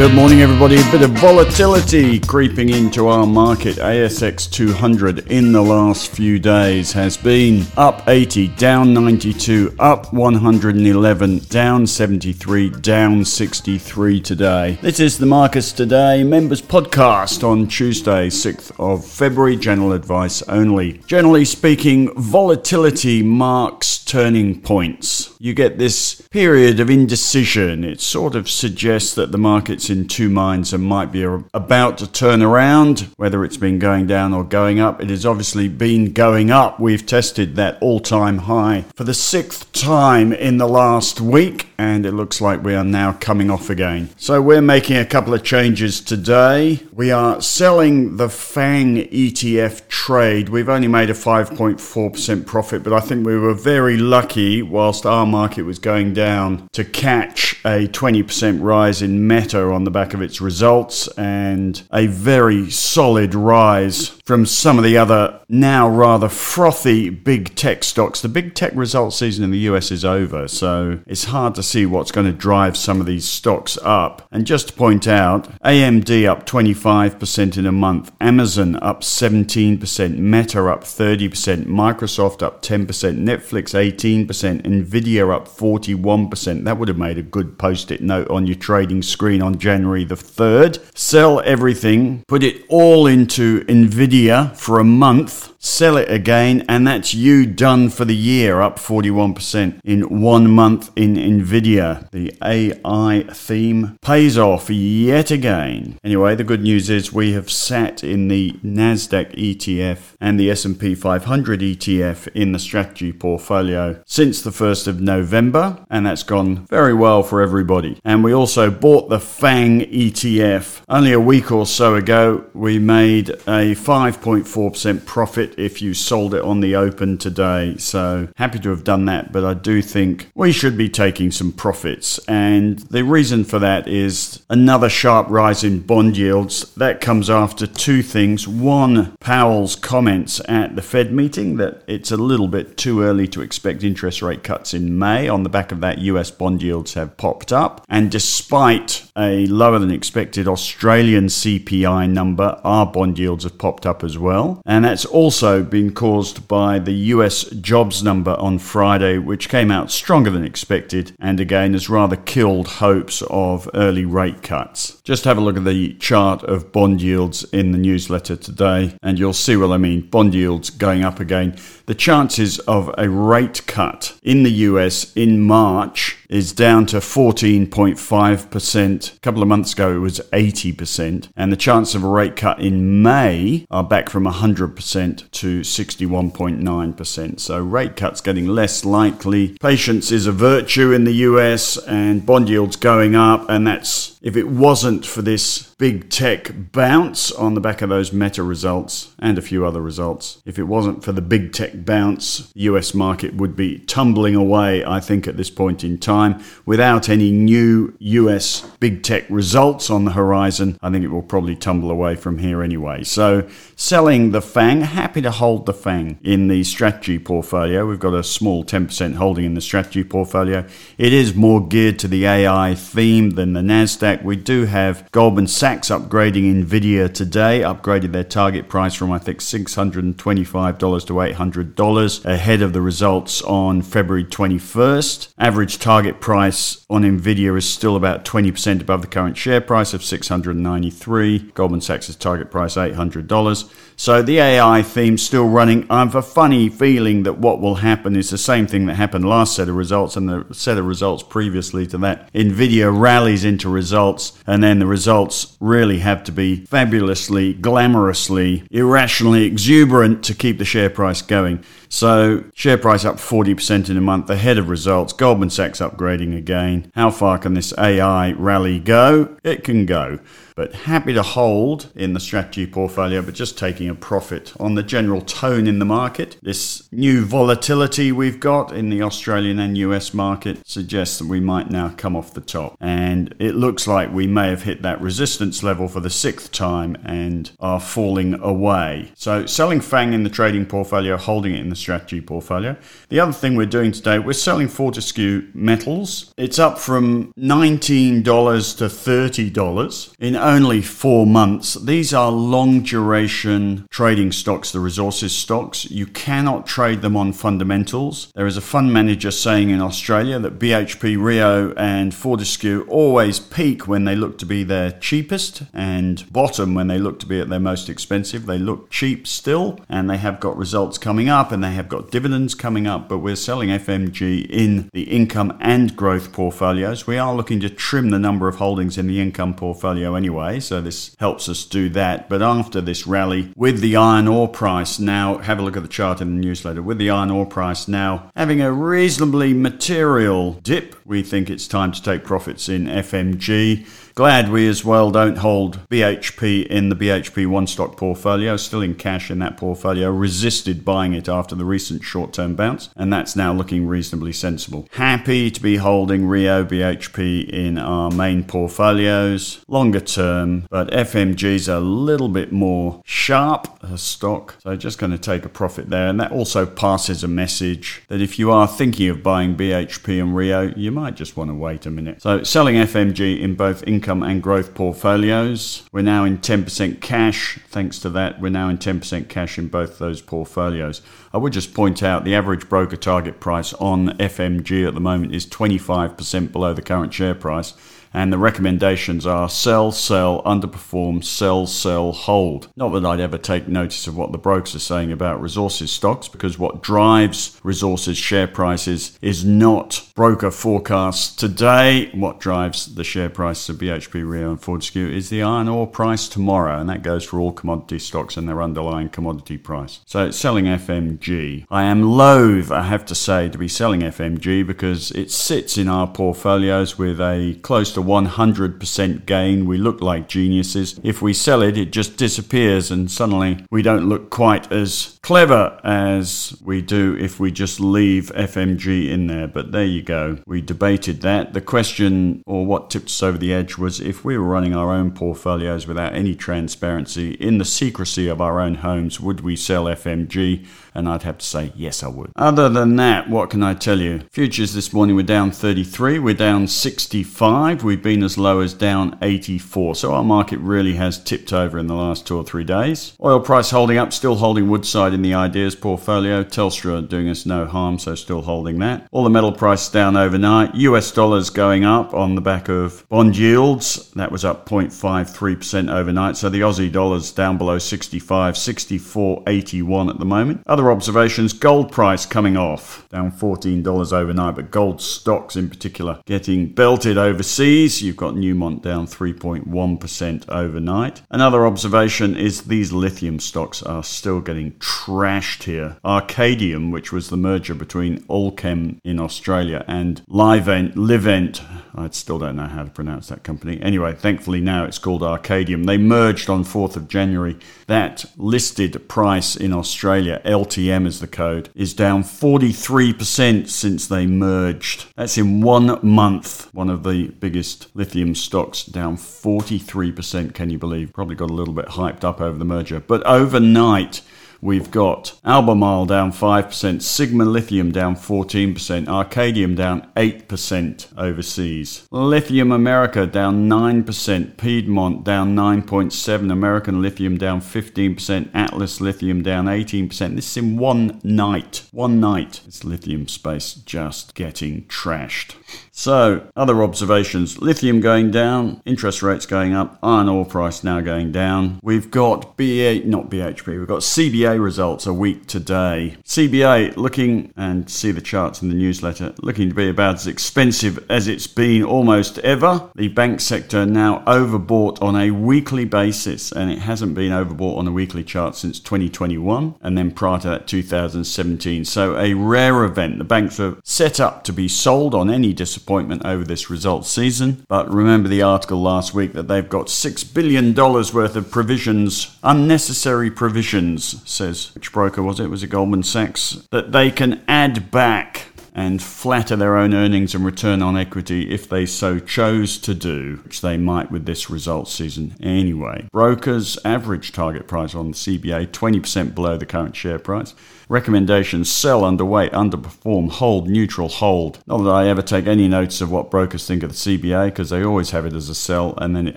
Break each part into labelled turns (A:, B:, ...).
A: Good morning, everybody. A bit of volatility creeping into our market. ASX 200 in the last few days has been up 80, down 92, up 111, down 73, down 63 today. This is the Marcus Today Members Podcast on Tuesday, 6th of February. General advice only. Generally speaking, volatility marks turning points. You get this period of indecision. It sort of suggests that the market's in two minds and might be about to turn around, whether it's been going down or going up. It has obviously been going up. We've tested that all time high for the sixth time in the last week, and it looks like we are now coming off again. So we're making a couple of changes today. We are selling the FANG ETF trade. We've only made a 5.4% profit, but I think we were very lucky whilst our market was going down to catch a 20% rise in Meta on the back of its results and a very solid rise from some of the other now rather frothy big tech stocks. The big tech results season in the US is over, so it's hard to see what's going to drive some of these stocks up. And just to point out, AMD up 25% in a month, Amazon up 17%, Meta up 30%, Microsoft up 10%, Netflix 18%, Nvidia up 41%. That would have made a good post it note on your trading screen on January the 3rd. Sell everything, put it all into Nvidia for a month sell it again, and that's you done for the year, up 41% in one month in Nvidia. The AI theme pays off yet again. Anyway, the good news is we have sat in the Nasdaq ETF and the S&P 500 ETF in the strategy portfolio since the 1st of November, and that's gone very well for everybody. And we also bought the FANG ETF only a week or so ago. We made a 5.4% profit if you sold it on the open today. So happy to have done that, but I do think we should be taking some profits. And the reason for that is another sharp rise in bond yields. That comes after two things. One, Powell's comments at the Fed meeting that it's a little bit too early to expect interest rate cuts in May. On the back of that, US bond yields have popped up. And despite a lower than expected Australian CPI number, our bond yields have popped up as well. And that's also also been caused by the US jobs number on Friday, which came out stronger than expected and again has rather killed hopes of early rate cuts. Just have a look at the chart of bond yields in the newsletter today, and you'll see what I mean. Bond yields going up again. The chances of a rate cut in the US in March is down to 14.5%. A couple of months ago, it was 80%. And the chance of a rate cut in May are back from 100% to 61.9%. So rate cuts getting less likely. Patience is a virtue in the US and bond yields going up. And that's if it wasn't for this big tech bounce on the back of those meta results and a few other results, if it wasn't for the big tech bounce, the US market would be tumbling away, I think, at this point in time. Without any new US big tech results on the horizon, I think it will probably tumble away from here anyway. So, selling the FANG, happy to hold the FANG in the strategy portfolio. We've got a small 10% holding in the strategy portfolio. It is more geared to the AI theme than the NASDAQ we do have Goldman Sachs upgrading Nvidia today, upgraded their target price from I think $625 to $800 ahead of the results on February 21st. Average target price on Nvidia is still about 20% above the current share price of 693. Goldman Sachs' target price $800. So the AI theme still running. I have a funny feeling that what will happen is the same thing that happened last set of results and the set of results previously to that. Nvidia rallies into results, and then the results really have to be fabulously, glamorously, irrationally exuberant to keep the share price going. So, share price up 40% in a month ahead of results. Goldman Sachs upgrading again. How far can this AI rally go? It can go. but happy to hold in the strategy portfolio, but just taking a profit on the general tone in the market. This new volatility we've got in the Australian and US market suggests that we might now come off the top. And it looks like we may have hit that resistance level for the sixth time and are falling away. So selling FANG in the trading portfolio, holding it in the strategy portfolio. The other thing we're doing today, we're selling Fortescue metals. It's up from $19 to $30 in only four months. These are long duration trading stocks, the resources stocks. You cannot trade them on fundamentals. There is a fund manager saying in Australia that BHP, Rio, and Fortescue always peak when they look to be their cheapest and bottom when they look to be at their most expensive. They look cheap still, and they have got results coming up and they have got dividends coming up, but we're selling FMG in the income and growth portfolios. We are looking to trim the number of holdings in the income portfolio anyway, so this helps us do that. But after this rally, with the iron ore price now, have a look at the chart in the newsletter, with the iron ore price now having a reasonably material dip, we think it's time to take profits in FMG. Glad we as well don't hold BHP in the BHP one stock portfolio, still in cash in that portfolio, resisted buying it after the recent short term bounce, and that's now looking reasonably sensible. Happy to be holding Rio BHP in our main portfolios longer term, but FMG's a little bit more sharp a stock, so just going to take a profit there, and that also passes a message that if you are thinking of buying BHP and Rio, you might just want to wait a minute. So selling FMG in both income income and growth portfolios. We're now in 10% cash. Thanks to that, we're now in 10% cash in both those portfolios. I would just point out the average broker target price on FMG at the moment is 25% below the current share price and the recommendations are sell, sell, underperform, sell, sell, hold. Not that I'd ever take notice of what the brokers are saying about resources stocks, because what drives resources share prices is not broker forecasts today. What drives the share price of BHP, Rio, and Fortescue is the iron ore price tomorrow, and that goes for all commodity stocks and their underlying commodity price. So selling FMG. I am loath, I have to say, to be selling FMG because it sits in our portfolios with a close to a 100% gain. We look like geniuses. If we sell it, it just disappears, and suddenly we don't look quite as clever as we do if we just leave FMG in there. But there you go. We debated that. The question, or what tipped us over the edge, was if we were running our own portfolios without any transparency in the secrecy of our own homes, would we sell FMG? And I'd have to say, yes, I would. Other than that, what can I tell you? Futures this morning were down 33, we're down 65, we've been as low as down 84. So our market really has tipped over in the last two or three days. Oil price holding up, still holding Woodside in the ideas portfolio. Telstra doing us no harm, so still holding that. All the metal price down overnight. US dollars going up on the back of bond yields. That was up 0.53% overnight. So the Aussie dollars down below 65, 64.81 at the moment. Other other observations gold price coming off, down $14 overnight, but gold stocks in particular getting belted overseas. You've got Newmont down 3.1% overnight. Another observation is these lithium stocks are still getting trashed here. Arcadium, which was the merger between Allkem in Australia and Livent, Livent, I still don't know how to pronounce that company. Anyway, thankfully now it's called Arcadium. They merged on 4th of January. That listed price in Australia, LTM is the code, is down 43% since they merged. That's in one month. One of the biggest lithium stocks down 43%, can you believe? Probably got a little bit hyped up over the merger. But overnight, We've got Albemarle down 5%, Sigma Lithium down 14%, Arcadium down 8% overseas. Lithium America down 9%, Piedmont down 9.7%, American Lithium down 15%, Atlas Lithium down 18%. This is in one night. One night. This lithium space just getting trashed. So, other observations lithium going down, interest rates going up, iron ore price now going down. We've got BA, not BHP, we've got CBA results a week today. CBA looking, and see the charts in the newsletter, looking to be about as expensive as it's been almost ever. The bank sector now overbought on a weekly basis, and it hasn't been overbought on a weekly chart since 2021, and then prior to that, 2017. So a rare event. The banks are set up to be sold on any disappointment over this results season. But remember the article last week that they've got $6 billion worth of provisions, unnecessary provisions, says which broker was it? Was it Goldman Sachs? That they can add back and flatter their own earnings and return on equity if they so chose to do, which they might with this results season anyway. Brokers' average target price on the CBA 20% below the current share price. Recommendations sell, underweight, underperform, hold, neutral, hold. Not that I ever take any notice of what brokers think of the CBA because they always have it as a sell and then it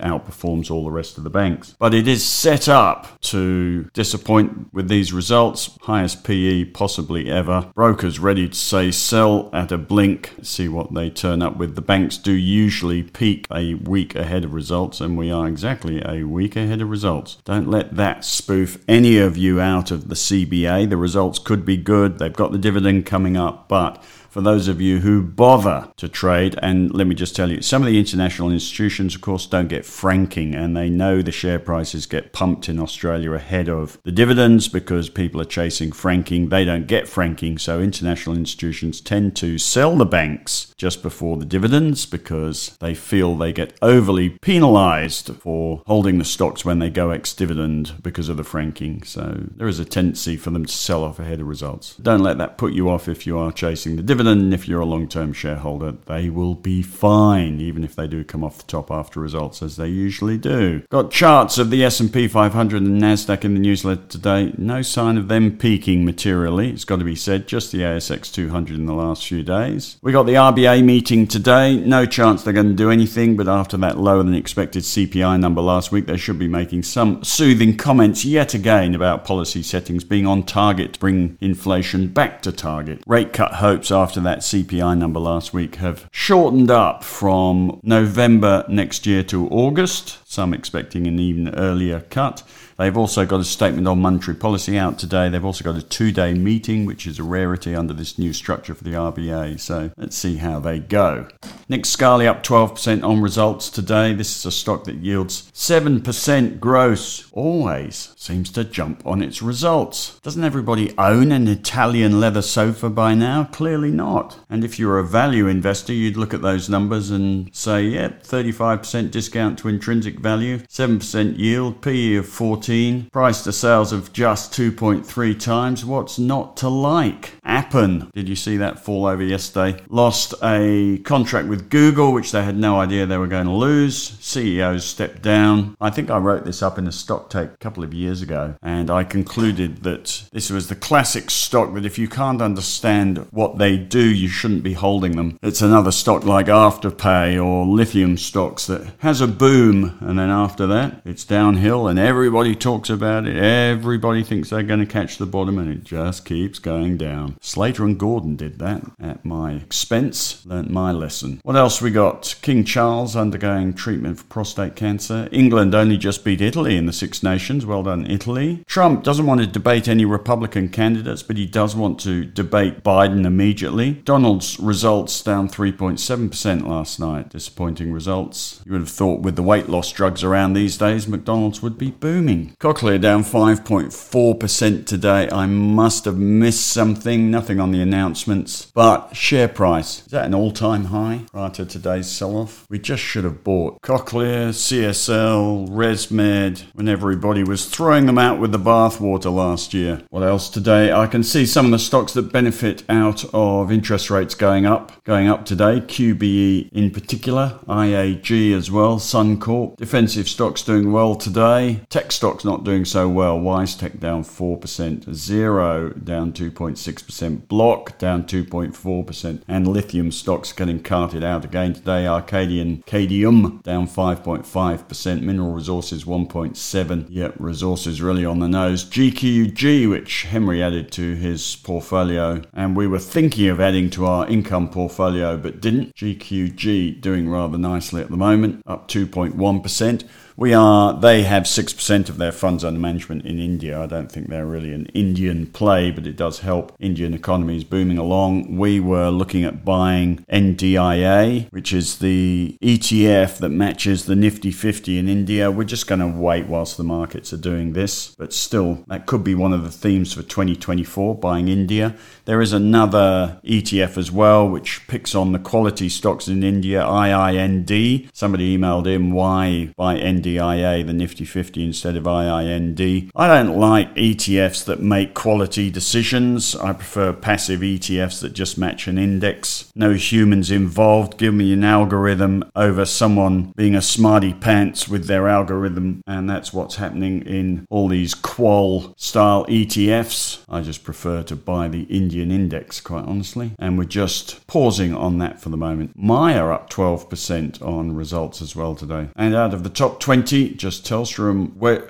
A: outperforms all the rest of the banks. But it is set up to disappoint with these results. Highest PE possibly ever. Brokers ready to say sell at a blink, see what they turn up with. The banks do usually peak a week ahead of results, and we are exactly a week ahead of results. Don't let that spoof any of you out of the CBA. The results could be good. They've got the dividend coming up, but for those of you who bother to trade. And let me just tell you, some of the international institutions, of course, don't get franking, and they know the share prices get pumped in Australia ahead of the dividends because people are chasing franking. They don't get franking, so international institutions tend to sell the banks just before the dividends because they feel they get overly penalized for holding the stocks when they go ex dividend because of the franking. So there is a tendency for them to sell off ahead of results. Don't let that put you off if you are chasing the dividends dividend, if you're a long term shareholder, they will be fine, even if they do come off the top after results, as they usually do. Got charts of the S&P 500 and Nasdaq in the newsletter today. No sign of them peaking materially. It's got to be said. Just the ASX 200 in the last few days. We got the RBA meeting today. No chance they're going to do anything, but after that lower than expected CPI number last week, they should be making some soothing comments yet again about policy settings being on target to bring inflation back to target. Rate cut hopes after after that CPI number last week have shortened up from November next year to August, some expecting an even earlier cut. They've also got a statement on monetary policy out today. They've also got a two day meeting, which is a rarity under this new structure for the RBA. So let's see how they go. Nick Scali up 12% on results today. This is a stock that yields 7% gross. Always seems to jump on its results. Doesn't everybody own an Italian leather sofa by now? Clearly not. And if you're a value investor, you'd look at those numbers and say, yep, 35% discount to intrinsic value, 7% yield, PE of 14 14, price to sales of just 2.3 times. What's not to like? Appen, did you see that fall over yesterday? Lost a contract with Google, which they had no idea they were going to lose. CEOs stepped down. I think I wrote this up in a stock take a couple of years ago, and I concluded that this was the classic stock that if you can't understand what they do, you shouldn't be holding them. It's another stock like Afterpay or lithium stocks that has a boom, and then after that, it's downhill, and everybody talks about it. Everybody thinks they're going to catch the bottom, and it just keeps going down. Slater and Gordon did that at my expense. Learnt my lesson. What else we got? King Charles undergoing treatment for prostate cancer. England only just beat Italy in the Six Nations. Well done, Italy. Trump doesn't want to debate any Republican candidates, but he does want to debate Biden immediately. Donald's results down 3.7% last night. Disappointing results. You would have thought with the weight loss drugs around these days, McDonald's would be booming. Cochlear down 5.4% today. I must have missed something, nothing on the announcements. But share price, is that an all time high prior to today's sell off? We just should have bought Cochlear, CSL, ResMed when everybody was throwing them out with the bathwater last year. What else today? I can see some of the stocks that benefit out of interest rates going up, going up today. QBE in particular, IAG as well, Suncorp. Defensive stocks doing well today. Tech stocks not doing so well. WiseTech down 4%, Xero down 2.6%, Block down 2.4%, and lithium stocks getting carted out again today. Arcadian Cadium down 5.5%, Mineral Resources 1.7. Yep, resources really on the nose. GQG, which Henry added to his portfolio, and we were thinking of adding to our income portfolio but didn't. GQG doing rather nicely at the moment, up 2.1% percent we are, they have 6% of their funds under management in India. I don't think they're really an Indian play, but it does help Indian economies booming along. We were looking at buying NDIA, which is the ETF that matches the Nifty 50 in India. We're just going to wait whilst the markets are doing this, but still, that could be one of the themes for 2024, buying India. There is another ETF as well, which picks on the quality stocks in India, IIND. Somebody emailed in why buy NDIA, the Nifty 50, instead of IIND. I don't like ETFs that make quality decisions. I prefer passive ETFs that just match an index. No humans involved. Give me an algorithm over someone being a smarty pants with their algorithm, and that's what's happening in all these qual style ETFs. I just prefer to buy the Indian index, quite honestly. And we're just pausing on that for the moment. Maya up 12% on results as well today. And out of the top 20, just Telstra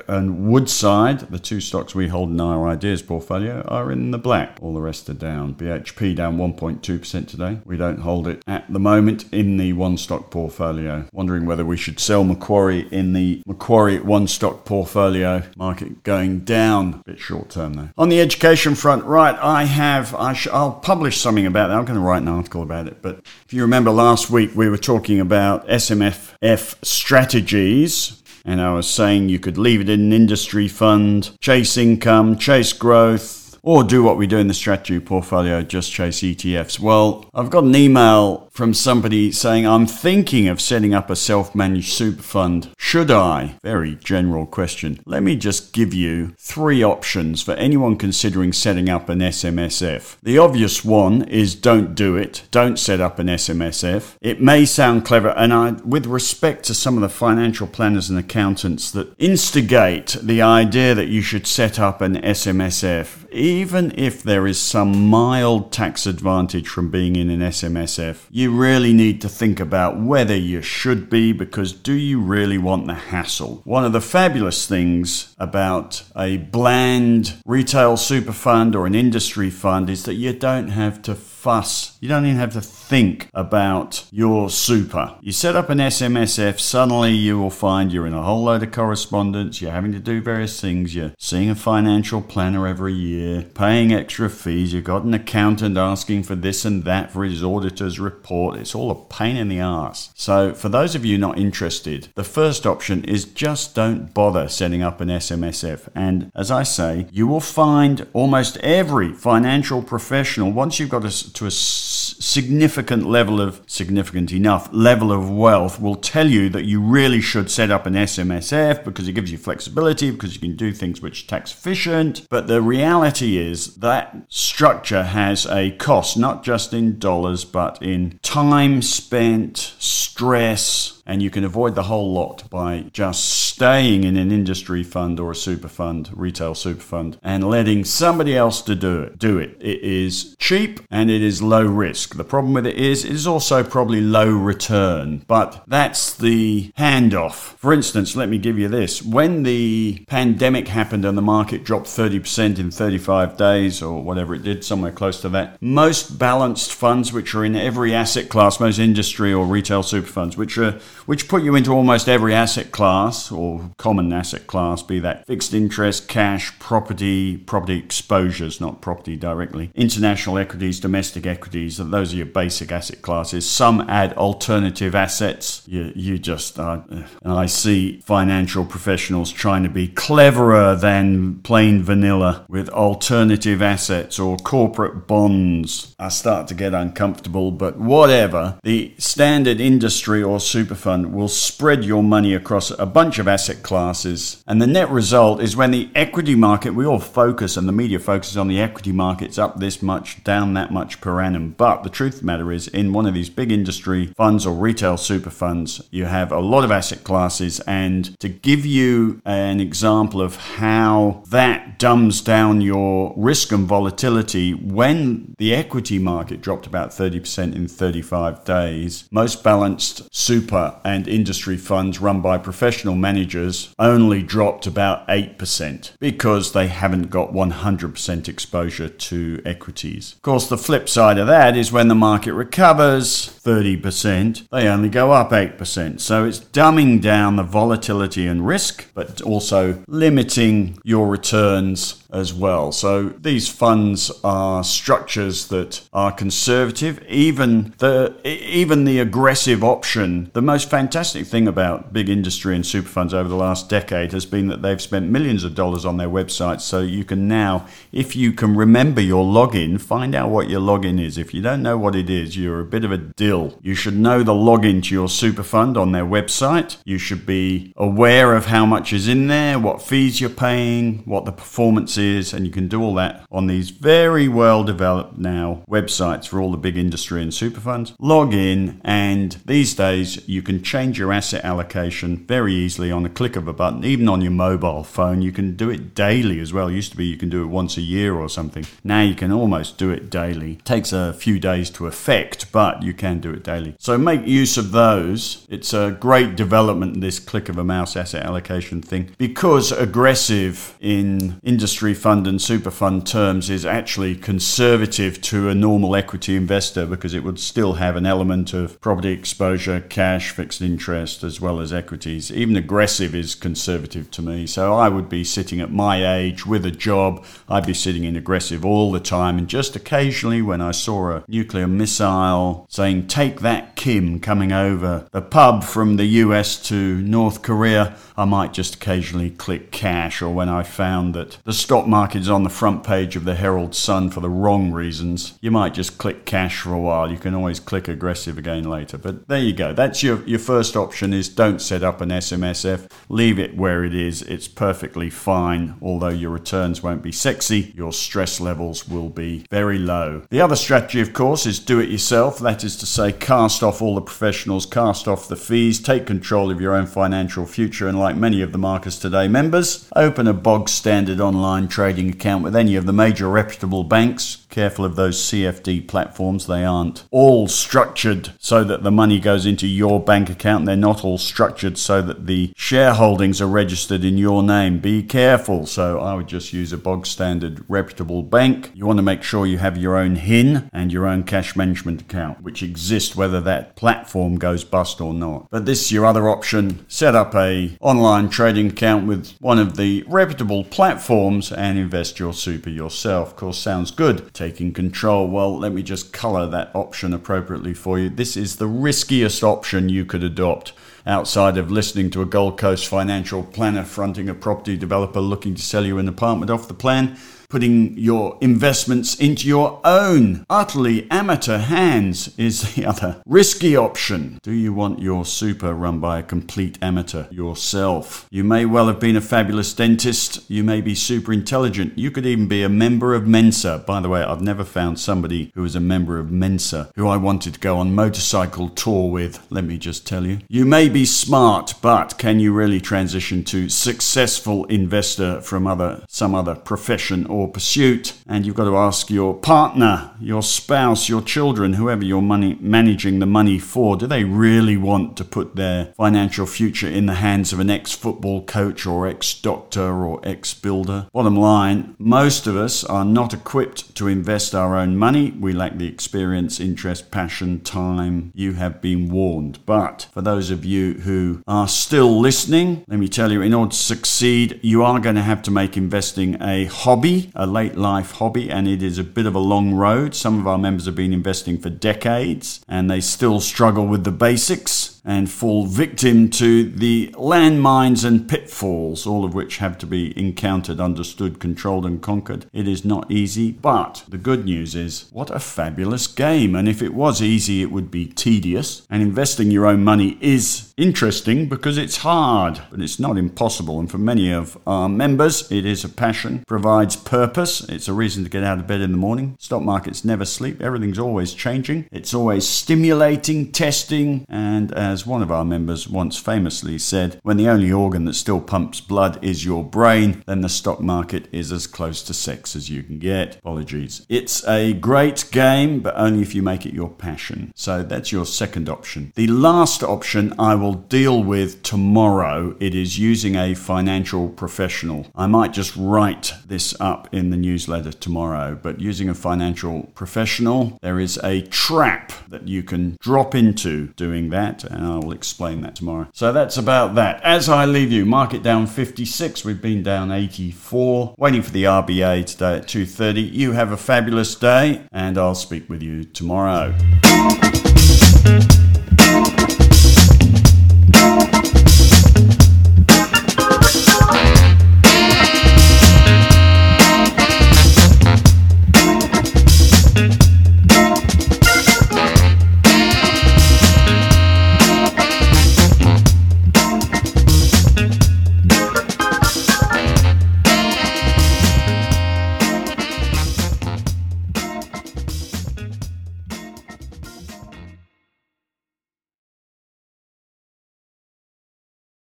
A: and Woodside, the two stocks we hold in our ideas portfolio, are in the black. All the rest are down. BHP down 1.2% today. We don't hold it at the moment in the one stock portfolio. Wondering whether we should sell Macquarie in the Macquarie one stock portfolio. Market going down. A bit short term though. On the education front, right, I have, I sh- I'll publish something about that. I'm going to write an article about it. But if you remember last week, we were talking about SMSF strategies and I was saying you could leave it in an industry fund, chase income, chase growth, or do what we do in the strategy portfolio, just chase ETFs. Well, I've got an email from somebody saying, I'm thinking of setting up a self managed super fund. Should I? Very general question. Let me just give you three options for anyone considering setting up an SMSF. The obvious one is don't do it. Don't set up an SMSF. It may sound clever, and I, with respect to some of the financial planners and accountants that instigate the idea that you should set up an SMSF, even if there is some mild tax advantage from being in an SMSF, you really need to think about whether you should be because do you really want the hassle? One of the fabulous things about a bland retail super fund or an industry fund is that you don't have to fuss. You don't even have to think about your super. You set up an SMSF, suddenly you will find you're in a whole load of correspondence, you're having to do various things, you're seeing a financial planner every year, paying extra fees, you've got an accountant asking for this and that for his auditor's report. It's all a pain in the ass. So, for those of you not interested, the first option is just don't bother setting up an SMSF. And as I say, you will find almost every financial professional, once you've got a to a significant level of significant enough level of wealth will tell you that you really should set up an SMSF because it gives you flexibility because you can do things which are tax efficient. But the reality is that structure has a cost not just in dollars but in time spent stress and you can avoid the whole lot by just staying in an industry fund or a super fund, retail super fund, and letting somebody else to do it. Do it. It is cheap and it is low risk. The problem with it is it is also probably low return, but that's the handoff. For instance, let me give you this: when the pandemic happened and the market dropped 30% in 35 days or whatever it did, somewhere close to that, most balanced funds, which are in every asset class, most industry or retail super funds, which are which put you into almost every asset class or common asset class, be that fixed interest, cash, property, property exposures, not property directly, international equities, domestic equities. Those are your basic asset classes. Some add alternative assets. You, you just, uh, and I see financial professionals trying to be cleverer than plain vanilla with alternative assets or corporate bonds. I start to get uncomfortable, but whatever. The standard industry or super fund fund will spread your money across a bunch of asset classes. And the net result is when the equity market, we all focus and the media focuses on the equity markets up this much, down that much per annum. But the truth of the matter is, in one of these big industry funds or retail super funds, you have a lot of asset classes. And to give you an example of how that dumbs down your risk and volatility, when the equity market dropped about 30% in 35 days, most balanced super and industry funds run by professional managers only dropped about 8% because they haven't got 100% exposure to equities. Of course, the flip side of that is when the market recovers 30%, they only go up 8%. So it's dumbing down the volatility and risk, but also limiting your returns as well. So these funds are structures that are conservative. Even the even the aggressive option. The most fantastic thing about big industry and super funds over the last decade has been that they've spent millions of dollars on their websites. So you can now, if you can remember your login, find out what your login is. If you don't know what it is, you're a bit of a dill. You should know the login to your super fund on their website. You should be aware of how much is in there, what fees you're paying, what the performance is and you can do all that on these very well developed now websites for all the big industry and super funds. Log in, and these days you can change your asset allocation very easily on a click of a button, even on your mobile phone. You can do it daily as well. It used to be you can do it once a year or something. Now you can almost do it daily. It takes a few days to effect, but you can do it daily. So make use of those. It's a great development, this click of a mouse asset allocation thing, because aggressive in industry fund and super fund terms is actually conservative to a normal equity investor because it would still have an element of property exposure, cash, fixed interest, as well as equities. Even aggressive is conservative to me. So I would be sitting at my age with a job, I'd be sitting in aggressive all the time. And just occasionally, when I saw a nuclear missile saying, Take that, Kim, coming over the pub from the US to North Korea, I might just occasionally click cash. Or when I found that the stock stock market is on the front page of the Herald Sun for the wrong reasons, you might just click cash for a while. You can always click aggressive again later. But there you go. That's your, your first option is don't set up an SMSF. Leave it where it is. It's perfectly fine. Although your returns won't be sexy, your stress levels will be very low. The other strategy, of course, is do it yourself. That is to say, cast off all the professionals, cast off the fees, take control of your own financial future, and like many of the Marcus Today members, open a bog standard online trading account with any of the major reputable banks. Careful of those CFD platforms, they aren't all structured so that the money goes into your bank account. They're not all structured so that the shareholdings are registered in your name. Be careful. So I would just use a bog standard reputable bank. You want to make sure you have your own HIN and your own cash management account, which exists whether that platform goes bust or not. But this is your other option. Set up a online trading account with one of the reputable platforms and invest your super yourself. Of course, sounds good. Taking control. Well, let me just color that option appropriately for you. This is the riskiest option you could adopt outside of listening to a Gold Coast financial planner fronting a property developer looking to sell you an apartment off the plan putting your investments into your own utterly amateur hands is the other risky option. Do you want your super run by a complete amateur yourself? You may well have been a fabulous dentist. You may be super intelligent. You could even be a member of Mensa. By the way, I've never found somebody who is a member of Mensa who I wanted to go on motorcycle tour with. Let me just tell you. You may be smart, but can you really transition to successful investor from other some other profession or pursuit, and you've got to ask your partner, your spouse, your children, whoever you're money, managing the money for, do they really want to put their financial future in the hands of an ex football coach or ex doctor or ex builder? Bottom line, most of us are not equipped to invest our own money. We lack the experience, interest, passion, time. You have been warned. But for those of you who are still listening, let me tell you, in order to succeed, you are going to have to make investing a hobby a late life hobby, and it is a bit of a long road. Some of our members have been investing for decades and they still struggle with the basics and fall victim to the landmines and pitfalls, all of which have to be encountered, understood, controlled, and conquered. It is not easy, but the good news is what a fabulous game. And if it was easy, it would be tedious. And investing your own money is interesting because it's hard, but it's not impossible. And for many of our members, it is a passion, provides purpose. It's a reason to get out of bed in the morning. Stock markets never sleep, everything's always changing, it's always stimulating, testing, and as as one of our members once famously said, when the only organ that still pumps blood is your brain, then the stock market is as close to sex as you can get. Apologies. It's a great game, but only if you make it your passion. So that's your second option. The last option I will deal with tomorrow. It is using a financial professional. I might just write this up in the newsletter tomorrow, but using a financial professional, there is a trap that you can drop into doing that, and I will explain that tomorrow. So that's about that. As I leave you, market down 56, we've been down 84. Waiting for the RBA today at 2:30. You have a fabulous day, and I'll speak with you tomorrow.